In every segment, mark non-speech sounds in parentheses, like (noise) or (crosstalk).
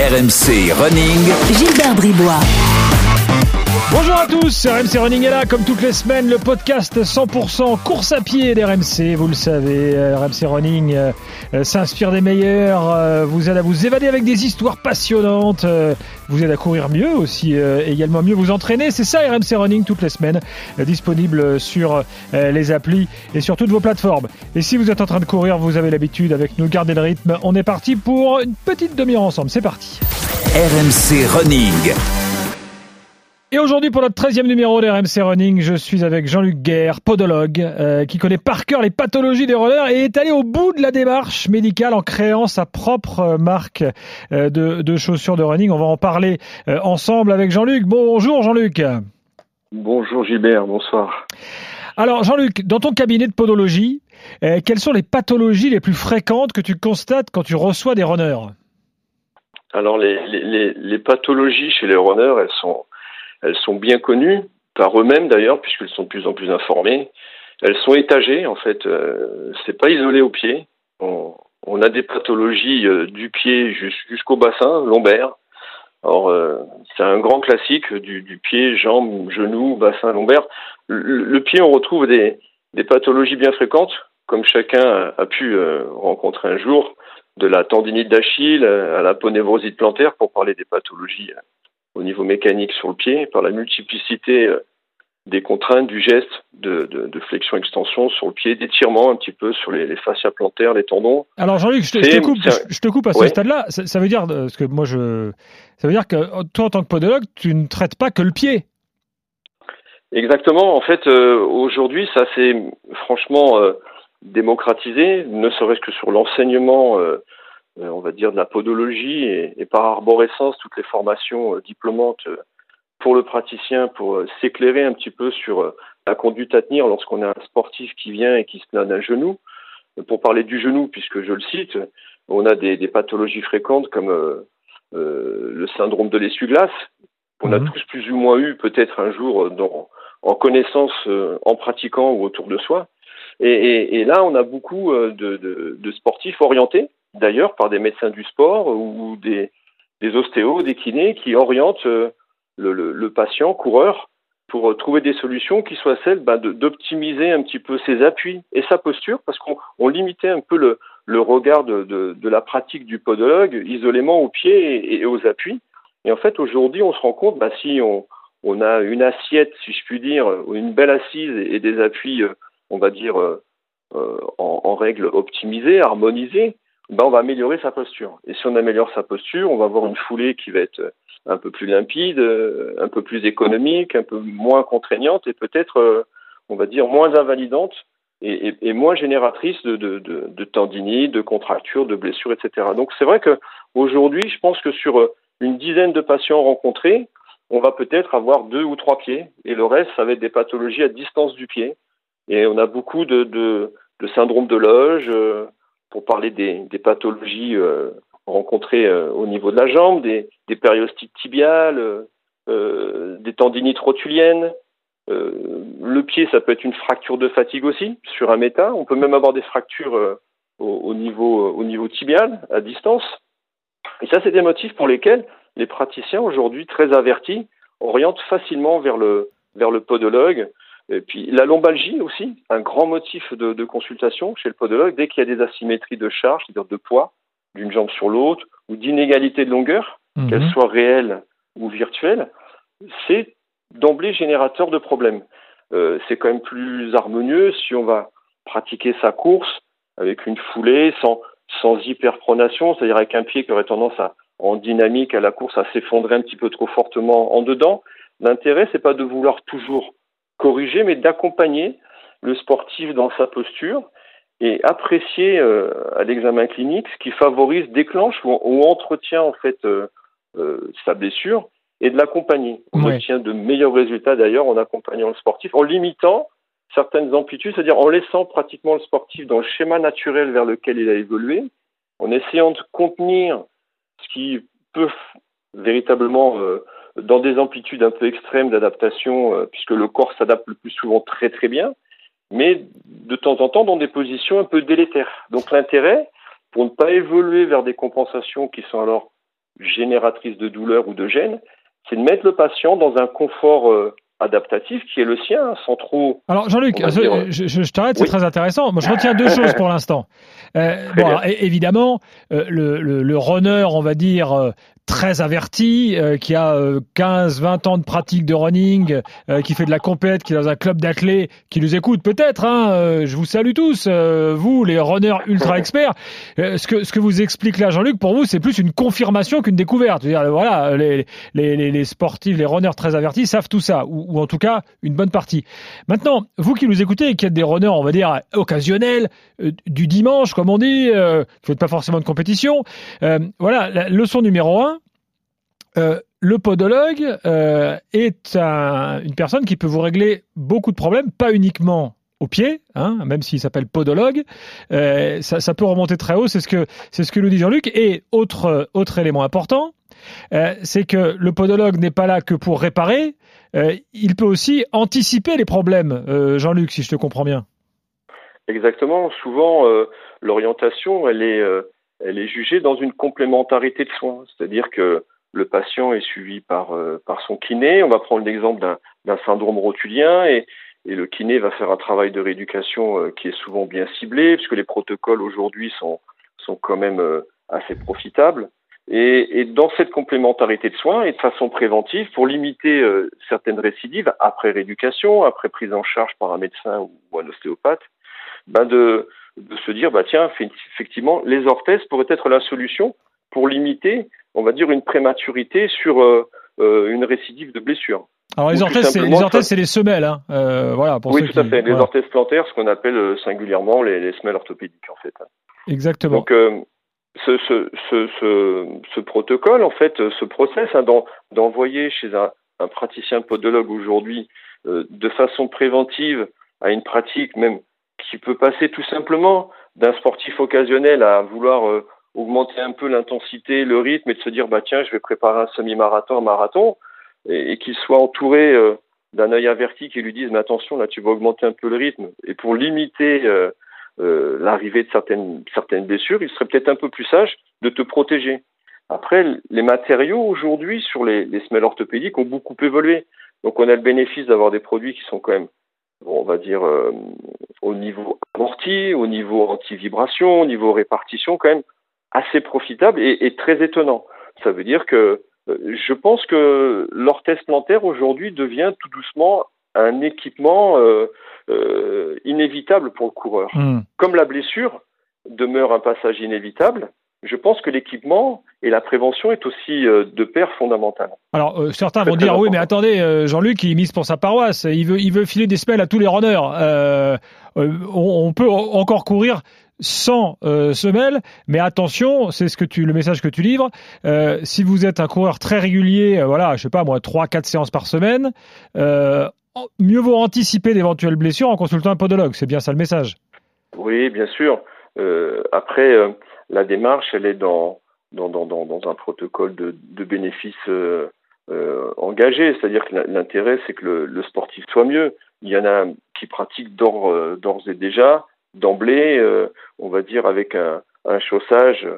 RMC Running. Gilbert Bribois. Bonjour à tous, RMC Running est là comme toutes les semaines, le podcast 100% course à pied d'RMC, vous le savez, euh, RMC Running euh, euh, s'inspire des meilleurs, vous aide à vous évader avec des histoires passionnantes, vous aide à courir mieux aussi, également mieux vous entraîner, c'est ça RMC Running toutes les semaines, disponible sur les applis et sur toutes vos plateformes. Et si vous êtes en train de courir, vous avez l'habitude avec nous, gardez le rythme, on est parti pour une petite demi-heure ensemble, c'est parti. RMC Running. Et aujourd'hui, pour notre 13e numéro d'RMC Running, je suis avec Jean-Luc Guerre, podologue, euh, qui connaît par cœur les pathologies des runners et est allé au bout de la démarche médicale en créant sa propre euh, marque euh, de, de chaussures de running. On va en parler euh, ensemble avec Jean-Luc. Bonjour Jean-Luc. Bonjour Gilbert, bonsoir. Alors Jean-Luc, dans ton cabinet de podologie, euh, quelles sont les pathologies les plus fréquentes que tu constates quand tu reçois des runners? Alors les, les, les, les pathologies chez les runners, elles sont, elles sont bien connues par eux-mêmes d'ailleurs, puisqu'ils sont de plus en plus informés. Elles sont étagées en fait, euh, c'est pas isolé au pied. On, a des pathologies euh, du pied jus- jusqu'au bassin lombaire. Alors euh, c'est un grand classique du, pied, jambes, genoux, bassin lombaire. Le, pied, on retrouve des, pathologies bien fréquentes, comme chacun a, pu euh, rencontrer un jour, de la tendinite d'Achille à la ponévrosite plantaire, pour parler des pathologies au niveau mécanique sur le pied, par la multiplicité euh, des contraintes du geste de, de, de flexion-extension sur le pied, d'étirement un petit peu sur les, les fascias plantaires, les tendons. Alors Jean-Luc, je, te- je coupe, c'est- je, je te coupe à ce Ouais. stade-là. Ça, ça veut dire, euh, parce que moi je, ça veut dire que euh, toi en tant que podologue, tu ne traites pas que le pied. Exactement. En fait, euh, aujourd'hui, ça s'est franchement euh, démocratisé, ne serait-ce que sur l'enseignement, euh, on va dire, de la podologie et, et par arborescence, toutes les formations euh, diplômantes euh, pour le praticien, pour euh, s'éclairer un petit peu sur euh, la conduite à tenir lorsqu'on a un sportif qui vient et qui se plaint d'un genou. Pour parler du genou, puisque je le cite, on a des, des pathologies fréquentes comme euh, euh, le syndrome de l'essuie-glace, qu'on a Mhm. tous plus ou moins eu peut-être un jour euh, dans, en connaissance, euh, en pratiquant ou autour de soi. Et, et, et là, on a beaucoup euh, de, de, de sportifs orientés, d'ailleurs, par des médecins du sport ou des, ostéos, des kinés, qui orientent euh, le, le, patient, coureur, pour euh, trouver des solutions qui soient celles ben, d'optimiser un petit peu ses appuis et sa posture, parce qu'on on limitait un peu le, regard de, la pratique du podologue isolément aux pieds et, aux appuis. Et en fait, aujourd'hui, on se rend compte, bah, si on, a une assiette, si je puis dire, une belle assise et, des appuis, euh, on va dire, en, en règle optimisée, harmonisée, bah, on va améliorer sa posture. Et si on améliore sa posture, on va avoir une foulée qui va être un peu plus limpide, euh, un peu plus économique, un peu moins contraignante et peut-être, euh, on va dire, moins invalidante et, moins génératrice de, de, de, tendinite, de contractures, de blessures, etc. Donc c'est vrai que aujourd'hui, je pense que sur euh, une dizaine de patients rencontrés, on va peut-être avoir deux ou trois pieds, et le reste, ça va être des pathologies à distance du pied. Et on a beaucoup de, de, de loge, euh, pour parler des, pathologies euh, rencontrées euh, au niveau de la jambe, des, des périostites tibiales, euh, des tendinites rotuliennes. Le pied, ça peut être une fracture de fatigue aussi, sur un méta. On peut même avoir des fractures au, au, niveau, au niveau tibial, à distance. Et ça, c'est des motifs pour lesquels les praticiens, aujourd'hui très avertis, orientent facilement vers le, vers le podologue. Et puis la lombalgie aussi, un grand motif de, de consultation chez le podologue, dès qu'il y a des asymétries de charge, c'est-à-dire de poids d'une jambe sur l'autre, ou d'inégalité de longueur, Mhm. qu'elle soit réelle ou virtuelle, c'est d'emblée générateur de problèmes. Euh, c'est quand même plus harmonieux si on va pratiquer sa course avec une foulée sans, sans hyperpronation, c'est-à-dire avec un pied qui aurait tendance à, en dynamique à la course à s'effondrer un petit peu trop fortement en dedans. L'intérêt, c'est pas de vouloir toujours corriger, mais d'accompagner le sportif dans sa posture et apprécier euh, à l'examen clinique ce qui favorise, déclenche ou, ou entretient en fait euh, euh, sa blessure et de l'accompagner. On Ouais. obtient de meilleurs résultats d'ailleurs en accompagnant le sportif, en limitant certaines amplitudes, c'est-à-dire en laissant pratiquement le sportif dans le schéma naturel vers lequel il a évolué, en essayant de contenir ce qui peut véritablement dans des amplitudes un peu extrêmes d'adaptation, euh, puisque le corps s'adapte le plus souvent très très bien, mais de temps en temps dans des positions un peu délétères. Donc l'intérêt, pour ne pas évoluer vers des compensations qui sont alors génératrices de douleur ou de gêne, c'est de mettre le patient dans un confort euh, adaptatif qui est le sien, sans trop. Alors Jean-Luc, je, je, t'arrête, c'est très intéressant. Moi, je retiens deux (laughs) choses pour l'instant. Euh, bon, évidemment, euh, le, le, le, runner, on va dire, très averti, euh, qui a 15, 20 ans de pratique de running, qui fait de la compète, qui est dans un club d'athlètes, qui nous écoute peut-être. Hein, je vous salue tous, vous, les runners ultra experts. ce que ce que vous explique là, Jean-Luc, pour vous, c'est plus une confirmation qu'une découverte. -dire, voilà, les, les, les, sportifs, les runners très avertis savent tout ça, ou, ou, en tout cas une bonne partie. Maintenant, vous qui nous écoutez et qui êtes des runners, on va dire occasionnels, du dimanche comme on dit, euh, ne faites pas forcément de compétition. Euh, voilà, la leçon numéro un. Euh, le podologue euh, est une personne qui peut vous régler beaucoup de problèmes, pas uniquement au pied, hein, même s'il s'appelle podologue, ça, ça, peut remonter très haut, c'est ce que c'est ce que nous dit Jean-Luc. Et autre autre élément important, c'est que le podologue n'est pas là que pour réparer, il peut aussi anticiper les problèmes. Jean-Luc, si je te comprends bien. Exactement. Souvent, euh, l'orientation, elle est, euh, elle est jugée dans une complémentarité de soins. C'est-à-dire que le patient est suivi par, euh, par son kiné. On va prendre l'exemple d'un syndrome rotulien et, et, le kiné va faire un travail de rééducation qui est souvent bien ciblé, puisque les protocoles aujourd'hui sont, sont quand même assez profitables. Et, et, dans cette complémentarité de soins et de façon préventive, pour limiter certaines récidives après rééducation, après prise en charge par un médecin ou un ostéopathe, bah de, de, se dire, bah tiens, effectivement, les orthèses pourraient être la solution pour limiter, on va dire, une prématurité sur euh, euh une récidive de blessure. Alors les orthèses, c'est les orthèses, c'est les semelles, hein. euh, voilà. Pour oui, tout à fait. Les orthèses plantaires, ce qu'on appelle singulièrement les, les, semelles orthopédiques, en fait. Exactement. Donc euh, ce, ce, ce, ce, protocole, en fait, ce process hein, d'envoyer chez un, un, praticien podologue aujourd'hui de façon préventive à une pratique même qui peut passer tout simplement d'un sportif occasionnel à vouloir augmenter un peu l'intensité, le rythme et de se dire bah tiens je vais préparer un semi-marathon, un marathon et, qu'il soit entouré euh, d'un œil averti qui lui dise mais attention là tu vas augmenter un peu le rythme et pour limiter euh, l'arrivée de certaines certaines blessures, il serait peut-être un peu plus sage de te protéger. Après, les matériaux aujourd'hui sur les, les semelles orthopédiques ont beaucoup évolué. Donc on a le bénéfice d'avoir des produits qui sont quand même on va dire, euh, au niveau amorti, au niveau anti-vibration, au niveau répartition, quand même assez profitable et, très étonnant. Ça veut dire que euh, je pense que l'orthèse plantaire aujourd'hui devient tout doucement un équipement euh, inévitable pour le coureur. Hmm. Comme la blessure demeure un passage inévitable, je pense que l'équipement et la prévention est aussi euh, de pair fondamentale. Alors euh, certains vont dire oui mais attendez euh, Jean-Luc il mise pour sa paroisse, il veut il veut filer des semelles à tous les runners. On, peut encore courir sans semelles, mais attention, c'est ce que tu le message que tu livres. si vous êtes un coureur très régulier, voilà, je sais pas moi, trois quatre séances par semaine, mieux vaut anticiper d'éventuelles blessures en consultant un podologue. C'est bien ça le message. Oui, bien sûr. après la démarche, elle est dans, dans, dans, dans un protocole de, de bénéfices euh, euh, engagés. C'est-à-dire que l'intérêt, c'est que le, le, sportif soit mieux. Il y en a qui pratiquent d'ores, euh, d'ores et déjà, d'emblée, euh, on va dire avec un, un chaussage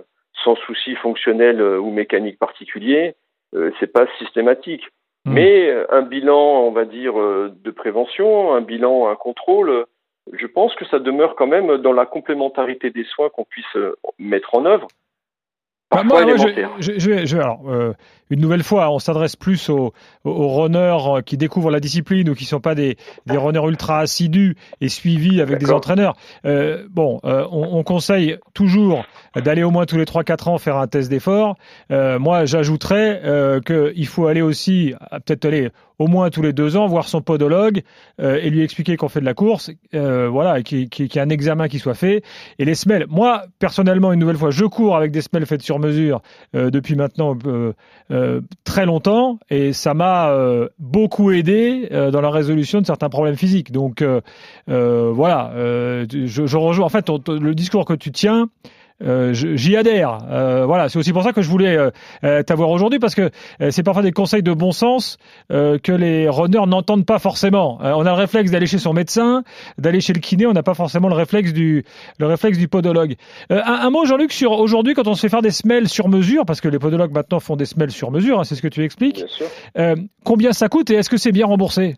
sans souci fonctionnel ou mécanique particulier. c'est pas systématique. Mmh. Mais un bilan, on va dire, de prévention, un bilan, un contrôle, je pense que ça demeure quand même dans la complémentarité des soins qu'on puisse euh, mettre en œuvre. Bah, moi, je, je, je, alors, euh, une nouvelle fois, on s'adresse plus aux, aux, runners qui découvrent la discipline ou qui sont pas des, des runners ultra assidus et suivis avec des entraîneurs. Euh, bon, euh, on, on, conseille toujours d'aller au moins tous les 3-4 ans faire un test d'effort. Euh, moi, j'ajouterais euh, qu'il faut aller aussi, peut-être aller au moins tous les deux ans, voir son podologue euh, et lui expliquer qu'on fait de la course, euh, voilà, qu'il y a un examen qui soit fait. Et les semelles, moi, personnellement, une nouvelle fois, je cours avec des semelles faites sur mesure depuis maintenant très longtemps et ça m'a beaucoup aidé dans la résolution de certains problèmes physiques. Donc voilà, je rejoins, en fait, le discours que tu tiens, euh, j'y adhère. Euh, voilà, c'est aussi pour ça que je voulais euh, t'avoir aujourd'hui parce que c'est parfois des conseils de bon sens que les runners n'entendent pas forcément. on a le réflexe d'aller chez son médecin, d'aller chez le kiné, on n'a pas forcément le réflexe du le réflexe du podologue. Un, un, mot, Jean-Luc, sur aujourd'hui quand on se fait faire des semelles sur mesure, parce que les podologues maintenant font des semelles sur mesure, hein, c'est ce que tu expliques. combien ça coûte et est-ce que c'est bien remboursé?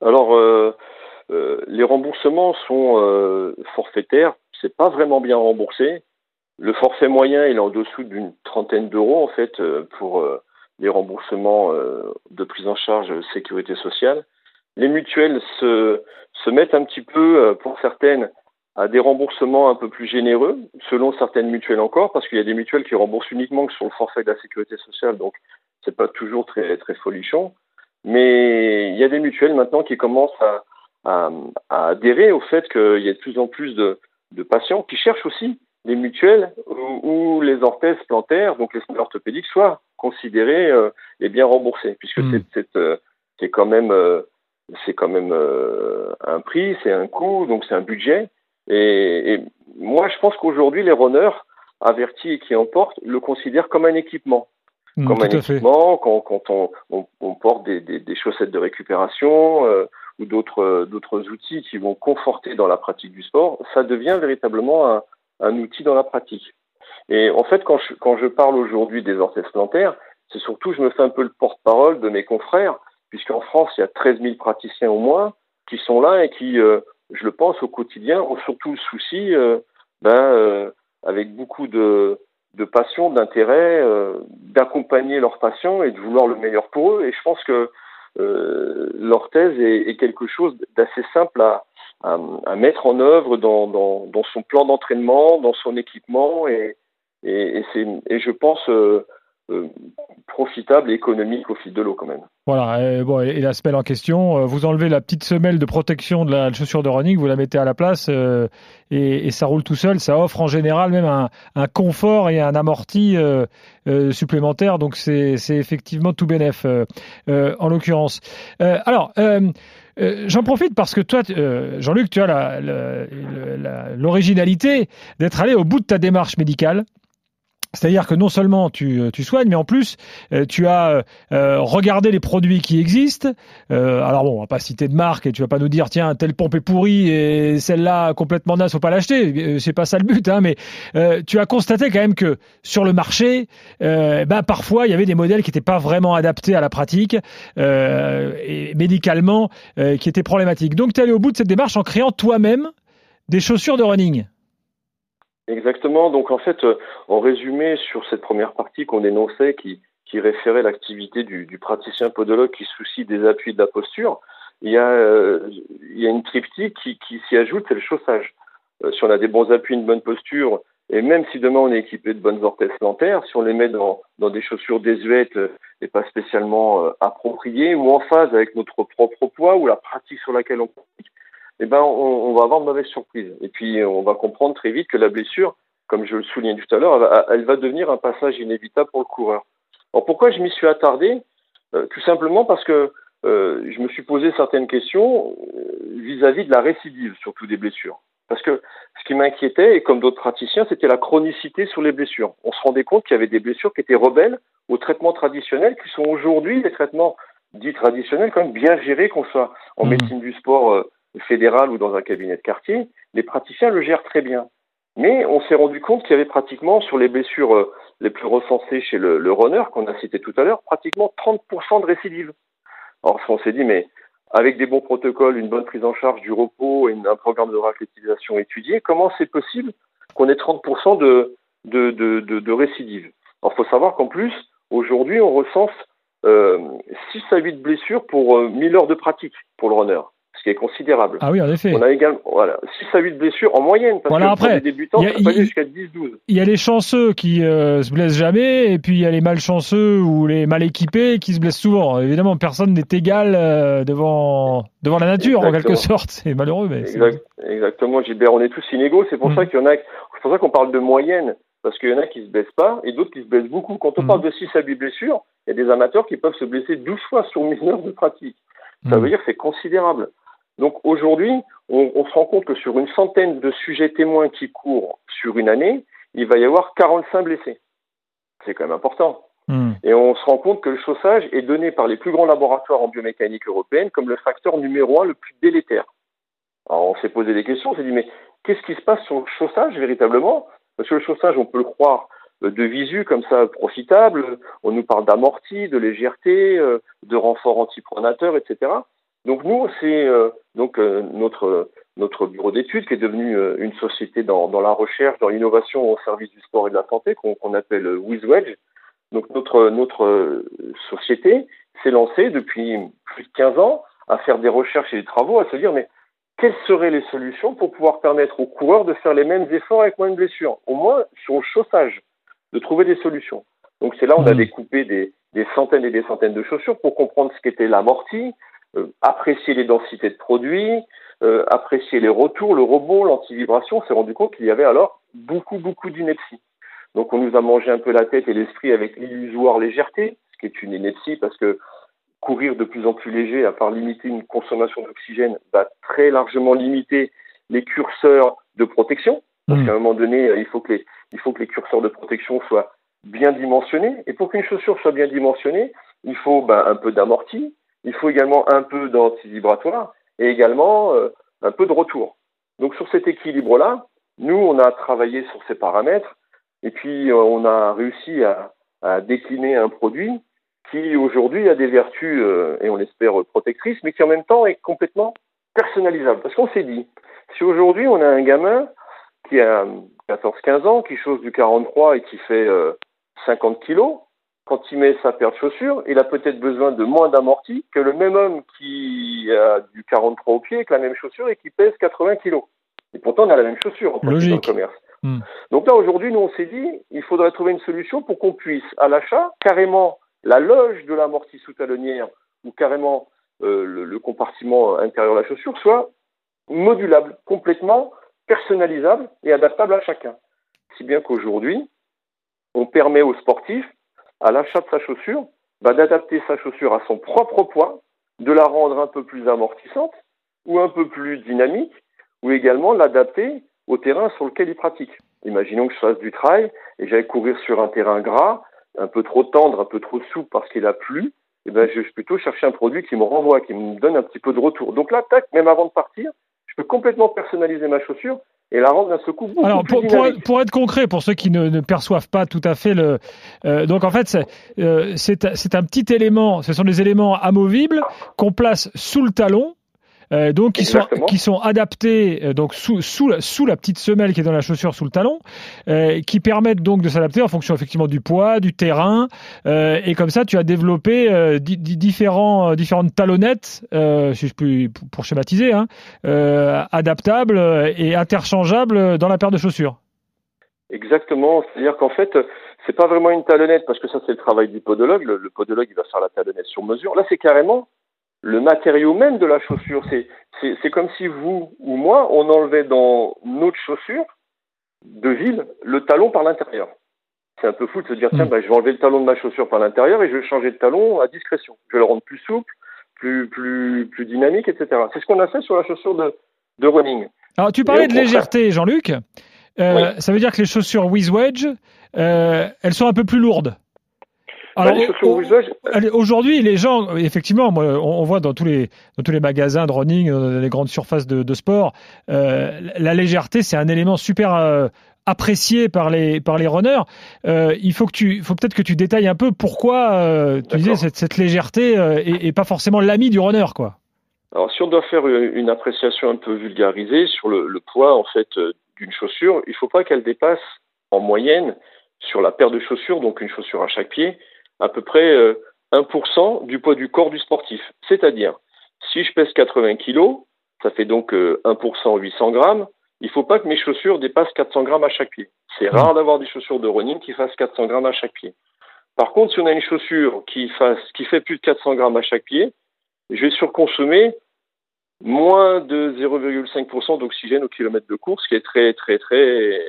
Alors. les remboursements sont forfaitaires c'est pas vraiment bien remboursé. Le forfait moyen, il est en dessous d'une trentaine d'euros en fait euh, pour euh, les remboursements euh, de prise en charge sécurité sociale. Les mutuelles se, se mettent un petit peu, pour certaines, à des remboursements un peu plus généreux, selon certaines mutuelles encore, parce qu'il y a des mutuelles qui remboursent uniquement que sur le forfait de la sécurité sociale, donc c'est pas toujours très très folichon. Mais il y a des mutuelles maintenant qui commencent à, à, à adhérer au fait qu'il y a de plus en plus de, de patients qui cherchent aussi des mutuelles où, les orthèses plantaires, donc les soins orthopédiques, soient considérés euh, et bien remboursés, puisque hmm. c'est euh, quand même euh, c'est quand même euh, un prix, c'est un coût, donc c'est un budget. Et, et, moi, je pense qu'aujourd'hui, les runners avertis et qui emportent le considèrent comme un équipement. Hmm, comme un équipement, quand, quand on, on, on, porte des, des, des, chaussettes de récupération, ou d'autres d'autres outils qui vont conforter dans la pratique du sport, ça devient véritablement un, un outil dans la pratique. Et en fait, quand je, quand je parle aujourd'hui des orthèses plantaires, c'est surtout, je me fais un peu le porte-parole de mes confrères, puisqu'en France, il y a 13 000 praticiens au moins qui sont là et qui, euh, je le pense, au quotidien, ont surtout le souci, euh, ben, euh, avec beaucoup de, de passion, d'intérêt, d'accompagner leurs patients et de vouloir le meilleur pour eux. Et je pense que euh, est, quelque chose d'assez simple à, mettre en œuvre dans, son plan d'entraînement, dans son équipement, et, je pense euh, profitable et économique au fil de l'eau quand même. Voilà, et, bon, la semelle en question, euh, vous enlevez la petite semelle de protection de la chaussure de running, vous la mettez à la place euh, et, ça roule tout seul. Ça offre en général même un, confort et un amorti euh, euh supplémentaire, donc c'est effectivement tout bénef en l'occurrence. alors, J'en profite parce que toi, Jean-Luc, tu as l'originalité d'être allé au bout de ta démarche médicale. C'est-à-dire que non seulement tu, euh, soignes, mais en plus euh, tu as euh, regardé les produits qui existent. alors bon, on va pas citer de marque et tu vas pas nous dire tiens telle pompe est pourrie et celle-là complètement naze, faut pas l'acheter. C'est pas ça le but, hein, mais tu as constaté quand même que sur le marché, bah, parfois il y avait des modèles qui n'étaient pas vraiment adaptés à la pratique et médicalement qui étaient problématiques. Donc tu es allé au bout de cette démarche en créant toi-même des chaussures de running. Exactement. Donc en fait, euh, en résumé sur cette première partie qu'on énonçait, qui, qui référait l'activité du, du, praticien podologue qui soucie des appuis de la posture, il y a, euh, il y a une triptyque qui, qui s'y ajoute, c'est le chaussage. Euh, si on a des bons appuis, une bonne posture, et même si demain on est équipé de bonnes orthèses plantaires, si on les met dans, dans des chaussures désuètes et pas spécialement appropriées, ou en phase avec notre propre poids ou la pratique sur laquelle on pratique, eh ben, on, on, va avoir de mauvaises surprises. Et puis, on va comprendre très vite que la blessure, comme je le soulignais tout à l'heure, elle, va devenir un passage inévitable pour le coureur. Alors, pourquoi je m'y suis attardé? Euh, Tout simplement parce que euh, je me suis posé certaines questions euh, vis-à-vis -vis de la récidive, surtout des blessures. Parce que ce qui m'inquiétait, et comme d'autres praticiens, c'était la chronicité sur les blessures. On se rendait compte qu'il y avait des blessures qui étaient rebelles aux traitements traditionnels, qui sont aujourd'hui des traitements dits traditionnels, quand même bien gérés, qu'on soit en mmh. médecine du sport fédéral ou dans un cabinet de quartier, les praticiens le gèrent très bien. Mais on s'est rendu compte qu'il y avait pratiquement, sur les blessures euh, les plus recensées chez le, runner, qu'on a cité tout à l'heure, pratiquement 30% de récidive. Alors on s'est dit, mais avec des bons protocoles, une bonne prise en charge du repos et un programme de raclétisation étudié, comment c'est possible qu'on ait 30% de, de, de, de, de récidive? Alors il faut savoir qu'en plus, aujourd'hui, on recense euh, 6 à 8 blessures pour euh, 1000 heures de pratique pour le runner ce qui est considérable. Ah oui, en effet. On a également voilà, 6 à 8 blessures en moyenne, parce voilà, que après, les débutants, ça peut aller jusqu'à 10-12. Il y a les chanceux qui euh, se blessent jamais, et puis il y a les malchanceux ou les mal équipés qui se blessent souvent. Évidemment, personne n'est égal euh, devant, devant la nature, Exactement. en quelque sorte. C'est malheureux, mais exact, Exactement, Gilbert, on est tous inégaux. C'est pour mmh. ça qu'il y en a, c'est pour ça qu'on parle de moyenne, parce qu'il y en a qui se blessent pas, et d'autres qui se blessent beaucoup. Quand on mmh. parle de 6 à 8 blessures, il y a des amateurs qui peuvent se blesser 12 fois sur 1000 heures de pratique. Ça mmh. veut dire que c'est considérable. Donc aujourd'hui, on, on, se rend compte que sur une centaine de sujets témoins qui courent sur une année, il va y avoir 45 blessés. C'est quand même important. Mm. Et on se rend compte que le chaussage est donné par les plus grands laboratoires en biomécanique européenne comme le facteur numéro un le plus délétère. Alors on s'est posé des questions, on s'est dit mais qu'est-ce qui se passe sur le chaussage véritablement? Parce que le chaussage, on peut le croire euh, de visu comme ça profitable, on nous parle d'amorti, de légèreté, euh, de renfort antipronateur, etc. Donc nous, c'est euh, donc notre notre bureau d'études qui est devenu une société dans, dans la recherche, dans l'innovation au service du sport et de la santé qu'on appelle WizWedge. Donc notre notre société s'est lancée depuis plus de 15 ans à faire des recherches et des travaux, à se dire mais quelles seraient les solutions pour pouvoir permettre aux coureurs de faire les mêmes efforts avec moins de blessures Au moins sur le chaussage, de trouver des solutions. Donc c'est là on a mmh. découpé des, des, centaines et des centaines de chaussures pour comprendre ce qu'était l'amorti, euh, apprécier les densités de produits, euh, apprécier les retours, le rebond, l'antivibration. On s'est rendu compte qu'il y avait alors beaucoup, beaucoup d'ineptie. Donc on nous a mangé un peu la tête et l'esprit avec l'illusoire légèreté, ce qui est une ineptie parce que courir de plus en plus léger, à part limiter une consommation d'oxygène, va très largement limiter les curseurs de protection. Parce mmh. qu'à un moment donné, il faut que les, il faut que les curseurs de protection soient bien dimensionnés. Et pour qu'une chaussure soit bien dimensionnée, il faut ben, un peu d'amorti, il faut également un peu d'anti-vibratoire et également euh, un peu de retour. Donc sur cet équilibre-là, nous, on a travaillé sur ces paramètres et puis euh, on a réussi à, décliner un produit qui aujourd'hui a des vertus, euh, et on l'espère, protectrices, mais qui en même temps est complètement personnalisable. Parce qu'on s'est dit, si aujourd'hui on a un gamin qui a 14-15 ans, qui chose du 43 et qui fait 50 euh, kilos, quand il met sa paire de chaussures, il a peut-être besoin de moins d'amorti que le même homme qui a du 43 au pied avec la même chaussure et qui pèse 80 kilos. Et pourtant, on a la même chaussure en dans le commerce. Hmm. Donc là, aujourd'hui, nous, on s'est dit, il faudrait trouver une solution pour qu'on puisse, à l'achat, carrément la loge de l'amorti sous-talonnière ou carrément euh, le, compartiment intérieur de la chaussure soit modulable, complètement personnalisable et adaptable à chacun. Si bien qu'aujourd'hui, on permet aux sportifs, à l'achat de sa chaussure, bah, d'adapter sa chaussure à son propre poids, de la rendre un peu plus amortissante ou un peu plus dynamique, ou également l'adapter au terrain sur lequel il pratique. Imaginons que je fasse du trail et j'aille courir sur un terrain gras un peu trop tendre, un peu trop souple parce qu'il a plu, eh ben, je vais plutôt chercher un produit qui me renvoie, qui me donne un petit peu de retour. Donc là, tac, même avant de partir, je peux complètement personnaliser ma chaussure et la rendre d'un seul coup Alors, pour, pour, pour, être concret, pour ceux qui ne, ne perçoivent pas tout à fait le, euh, donc en fait, c'est euh, c'est un petit élément. Ce sont des éléments amovibles qu'on place sous le talon euh, donc qui sont qui sont adaptés euh, donc sous, sous, sous la petite semelle qui est dans la chaussure sous le talon, euh, qui permettent donc de s'adapter en fonction effectivement du poids, du terrain, euh, et comme ça tu as développé euh, différents différentes talonnettes, si je peux pour schématiser, hein, adaptables et interchangeables dans la paire de chaussures. Exactement, c'est-à-dire qu'en fait, c'est pas vraiment une talonnette parce que ça c'est le travail du podologue. Le, le podologue il va faire la talonnette sur mesure. Là c'est carrément le matériau même de la chaussure. C'est comme si vous ou moi, on enlevait dans notre chaussure de ville le talon par l'intérieur. C'est un peu fou de se dire, tiens, hmm. bah, je vais enlever le talon de ma chaussure par l'intérieur et je vais changer de talon à discrétion. Je vais le rendre plus souple, plus, plus, plus dynamique, etc. C'est ce qu'on a fait sur la chaussure de, de running. Alors, tu parlais de légèreté, Jean-Luc. Euh, ça veut dire que les chaussures WizWedge, euh, elles sont un peu plus lourdes. Bah, aujourd'hui, les gens, effectivement, on, voit dans tous les dans tous les magasins de running, dans les grandes surfaces de, sport, euh, la légèreté, c'est un élément super euh, apprécié par les par les runners. Euh, il faut que tu, faut peut-être que tu détailles un peu pourquoi tu disais cette, cette légèreté et, pas forcément l'ami du runner, quoi. Alors, si on doit faire une appréciation un peu vulgarisée sur le, le poids en fait d'une chaussure, il ne faut pas qu'elle dépasse en moyenne sur la paire de chaussures, donc une chaussure à chaque pied, à peu près 1% euh, du poids du corps du sportif. C'est-à-dire, si je pèse 80 kg, ça fait donc 1% euh, 800 grammes, il ne faut pas que mes chaussures dépassent 400 grammes à chaque pied. C'est rare d'avoir des chaussures de running qui fassent 400 grammes à chaque pied. Par contre, si on a une chaussure qui, fasse, qui fait plus de 400 grammes à chaque pied, je vais surconsommer moins de 0,5% d'oxygène au kilomètre de course, qui est très, très, très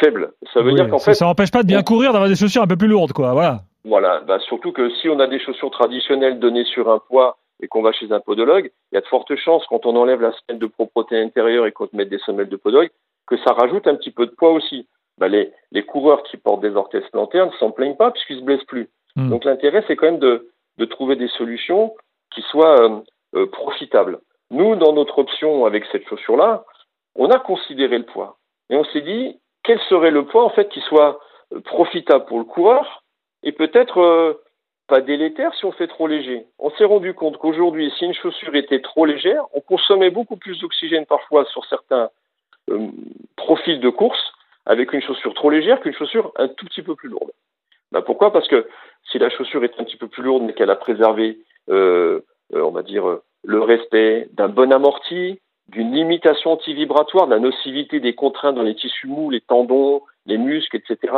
faible. Ça veut dire qu'en fait. Ça n'empêche pas de bien courir, d'avoir des chaussures un peu plus lourdes, quoi. Voilà. Voilà, bah surtout que si on a des chaussures traditionnelles données sur un poids et qu'on va chez un podologue, il y a de fortes chances, quand on enlève la semelle de propreté intérieure et qu'on met des semelles de podologue, que ça rajoute un petit peu de poids aussi. Bah, les, les, coureurs qui portent des orthèses plantaires ne s'en plaignent pas puisqu'ils se blessent plus. Hmm. Donc l'intérêt, c'est quand même de, de, trouver des solutions qui soient euh, euh, profitables. Nous, dans notre option avec cette chaussure-là, on a considéré le poids et on s'est dit quel serait le poids en fait qui soit euh, profitable pour le coureur et peut-être pas délétère si on fait trop léger. On s'est rendu compte qu'aujourd'hui, si une chaussure était trop légère, on consommait beaucoup plus d'oxygène parfois sur certains euh, profils de course avec une chaussure trop légère qu'une chaussure un tout petit peu plus lourde. Ben pourquoi? Parce que si la chaussure est un petit peu plus lourde mais qu'elle a préservé, euh, euh on va dire, euh, le respect d'un bon amorti, d'une limitation anti-vibratoire, de la nocivité des contraintes dans les tissus mous, les tendons, les muscles, etc.,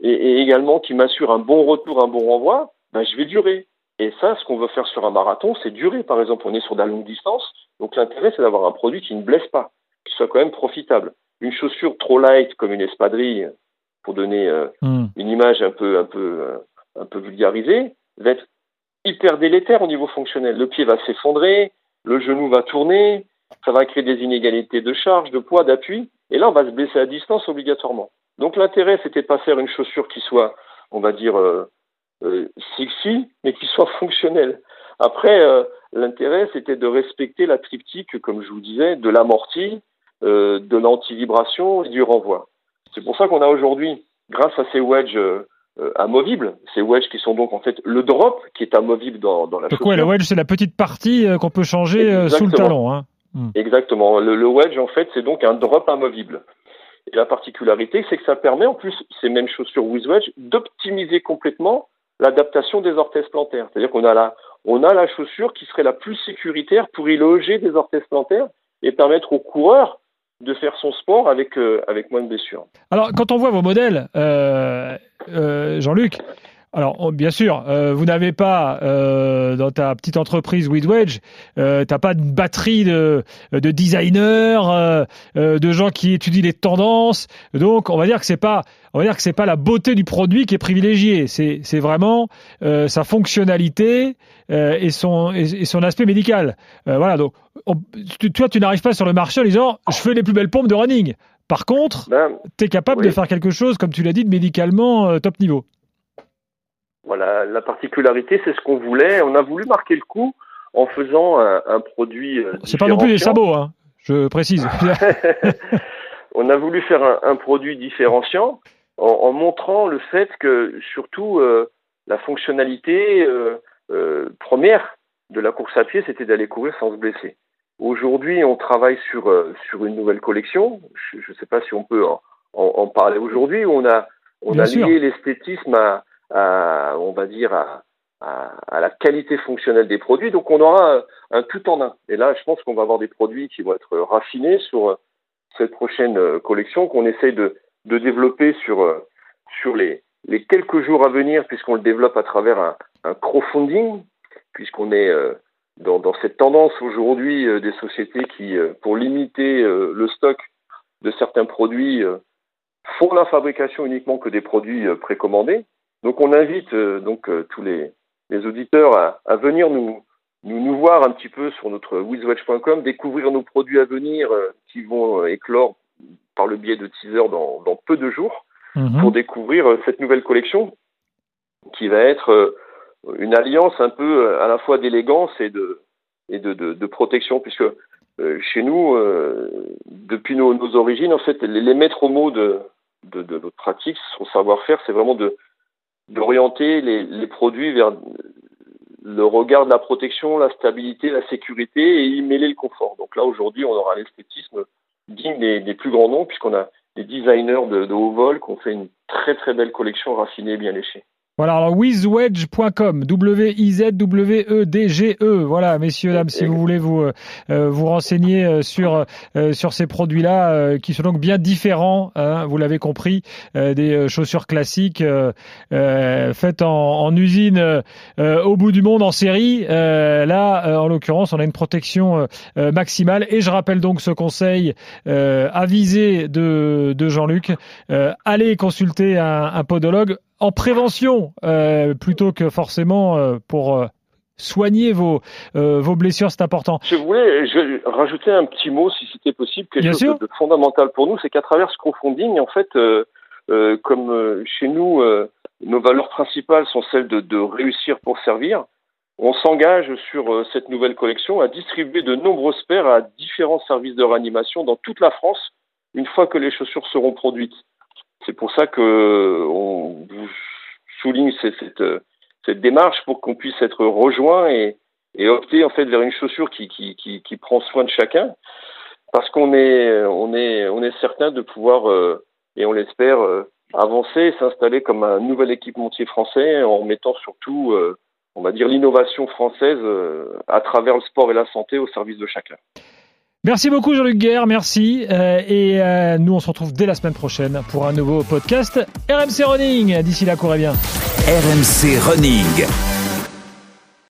et, et également qui m'assure un bon retour, un bon renvoi, ben, je vais durer. Et ça, ce qu'on veut faire sur un marathon, c'est durer. Par exemple, on est sur de la longue distance, donc l'intérêt, c'est d'avoir un produit qui ne blesse pas, qui soit quand même profitable. Une chaussure trop light comme une espadrille, pour donner euh, hmm. une image un peu, un peu, euh, un peu vulgarisée, va être hyper délétère au niveau fonctionnel. Le pied va s'effondrer, le genou va tourner, ça va créer des inégalités de charge, de poids, d'appui, et là, on va se blesser à distance obligatoirement. Donc l'intérêt, c'était de pas faire une chaussure qui soit, on va dire, euh, euh, sexy, mais qui soit fonctionnel. Après, euh, l'intérêt, c'était de respecter la triptyque, comme je vous disais, de l'amorti, euh, de l'anti-vibration et du renvoi. C'est pour ça qu'on a aujourd'hui, grâce à ces wedges amovibles, ces wedges qui sont donc en fait le drop qui est amovible dans, dans la chaussure. Quoi, le wedge, c'est la petite partie qu'on peut changer sous le talon. Hein. Hmm. Exactement. Le, le, wedge, en fait, c'est donc un drop amovible. Et la particularité, c'est que ça permet, en plus, ces mêmes chaussures with wedge, d'optimiser complètement l'adaptation des orthèses plantaires. C'est-à-dire qu'on a la, on a la chaussure qui serait la plus sécuritaire pour y loger des orthèses plantaires et permettre au coureur de faire son sport avec, euh, avec moins de blessures. Alors, quand on voit vos modèles, euh, euh, Jean-Luc, alors, oh, bien sûr, euh, vous n'avez pas euh, dans ta petite entreprise Wedge, euh, t'as pas une batterie de, de designers, euh, euh, de gens qui étudient les tendances. Donc, on va dire que c'est pas, on va dire que c'est pas la beauté du produit qui est privilégiée. C'est, c'est vraiment sa fonctionnalité et son et, son aspect médical. voilà. Donc, toi, tu n'arrives pas sur le marché en disant, je fais les plus belles pompes de running. Par contre, ben, tu es capable de faire quelque chose, comme tu l'as dit, de médicalement top niveau. Voilà, la particularité, c'est ce qu'on voulait. On a voulu marquer le coup en faisant un, un produit. Euh, c'est pas non plus des sabots, hein, je précise. (laughs) (laughs) on a voulu faire un, un produit différenciant en, en, montrant le fait que, surtout, euh, la fonctionnalité euh, euh, première de la course à pied, c'était d'aller courir sans se blesser. Aujourd'hui, on travaille sur euh, sur une nouvelle collection. Je ne sais pas si on peut en, en, parler aujourd'hui. On a on a lié l'esthétisme à à, on va dire, à, la qualité fonctionnelle des produits. Donc on aura un, tout en un. Et là, je pense qu'on va avoir des produits qui vont être raffinés sur euh, cette prochaine euh, collection qu'on essaye de, développer sur, euh, les, quelques jours à venir, puisqu'on le développe à travers un, un crowdfunding, puisqu'on est dans, cette tendance aujourd'hui des sociétés qui, pour limiter le stock de certains produits, font la fabrication uniquement que des produits précommandés. Donc on invite euh, donc euh, tous les, les auditeurs à, à venir nous, nous, nous voir un petit peu sur notre wizwatch.com, découvrir nos produits à venir euh, qui vont éclore par le biais de teaser dans, dans peu de jours mhm. pour découvrir cette nouvelle collection qui va être une alliance un peu à la fois d'élégance et de et de, de, de protection puisque chez nous depuis nos, nos, origines en fait les, les maîtres mots de, de, de notre pratique son savoir-faire c'est vraiment de d'orienter les, produits vers le regard de la protection, la stabilité, la sécurité et y mêler le confort. Donc là, aujourd'hui, on aura l'esthétisme digne des, plus grands noms puisqu'on a des designers de, de haut vol qui ont fait une très très belle collection raffinée et bien léchée. Voilà, alors wizwedge.com, W-I-Z-W-E-D-G-E. E. Voilà, messieurs, dames, si vous voulez vous, euh, vous renseigner euh, sur, euh, sur ces produits-là, qui sont donc bien différents, hein, vous l'avez compris, des chaussures classiques faites en, usine au bout du monde en série. là, en l'occurrence, on a une protection maximale. Et je rappelle donc ce conseil avisé de, de Jean-Luc. allez consulter un podologue en prévention euh, plutôt que forcément euh, pour euh, soigner vos, vos blessures, c'est important. Je voulais je, rajouter un petit mot, si c'était possible, quelque chose de, fondamental pour nous, c'est qu'à travers ce crowdfunding, en fait, comme chez nous, nos valeurs principales sont celles de, de réussir pour servir, on s'engage sur cette nouvelle collection à distribuer de nombreuses paires à différents services de réanimation dans toute la France une fois que les chaussures seront produites. C'est pour ça que on souligne cette, cette, démarche pour qu'on puisse être rejoint et, opter en fait vers une chaussure qui, prend soin de chacun, parce qu'on est certain de pouvoir euh, et on l'espère euh, avancer et s'installer comme un nouvel équipementier français en mettant surtout euh, on va dire l'innovation française à travers le sport et la santé au service de chacun. Merci beaucoup Jean-Luc Guerre, merci. Euh, et euh, nous on se retrouve dès la semaine prochaine pour un nouveau podcast RMC Running. D'ici là, courez bien. RMC Running.